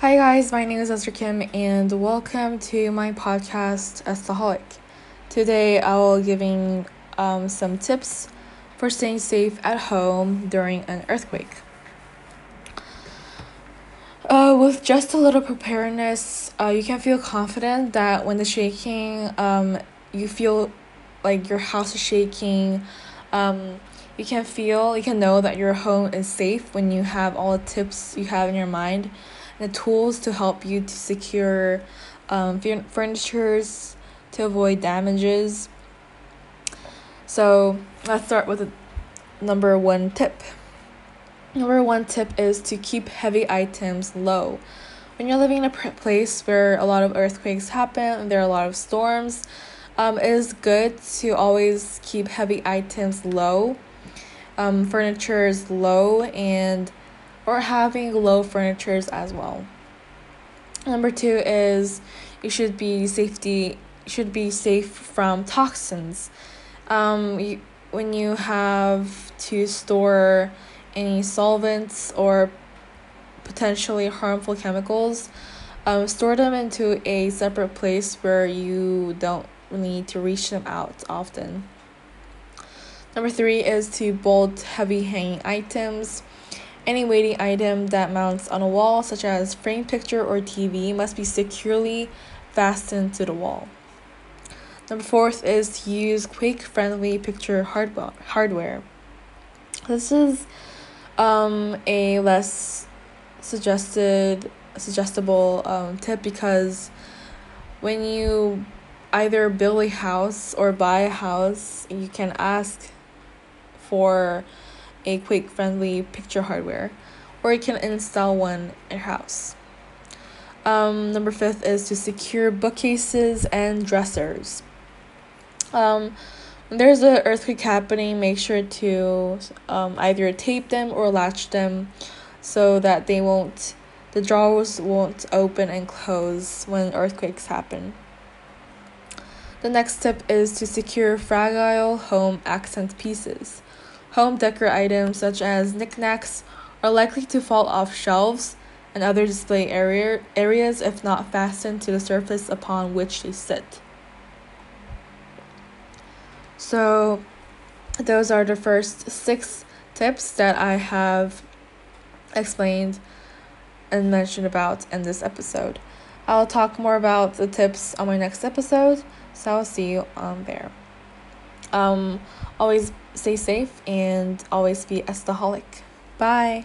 Hi guys, my name is Esther Kim and welcome to my podcast Estaholic. Today I will be giving um, some tips for staying safe at home during an earthquake. Uh, with just a little preparedness, uh, you can feel confident that when the shaking, um, you feel like your house is shaking. Um, you can feel, you can know that your home is safe when you have all the tips you have in your mind and the tools to help you to secure um, furnitures to avoid damages. So let's start with the number one tip. Number one tip is to keep heavy items low. When you're living in a place where a lot of earthquakes happen and there are a lot of storms, um, it is good to always keep heavy items low. Um, furniture is low and or having low furnitures as well. Number two is you should be safety should be safe from toxins. Um, you, when you have to store any solvents or potentially harmful chemicals, um, store them into a separate place where you don't need to reach them out often. Number three is to bolt heavy hanging items. Any weighty item that mounts on a wall, such as frame picture or TV, must be securely fastened to the wall. Number fourth is to use quake friendly picture hardware. This is um, a less suggested suggestible um, tip because when you either build a house or buy a house, you can ask for a quake friendly picture hardware, or you can install one in your house. Um, number fifth is to secure bookcases and dressers. Um, when there's an earthquake happening, make sure to um, either tape them or latch them so that they won't, the drawers won't open and close when earthquakes happen. The next tip is to secure fragile home accent pieces. Home decor items such as knickknacks are likely to fall off shelves and other display area, areas if not fastened to the surface upon which they sit. So, those are the first six tips that I have explained and mentioned about in this episode. I'll talk more about the tips on my next episode, so I'll see you on there. Um, always stay safe and always be estaholic. Bye.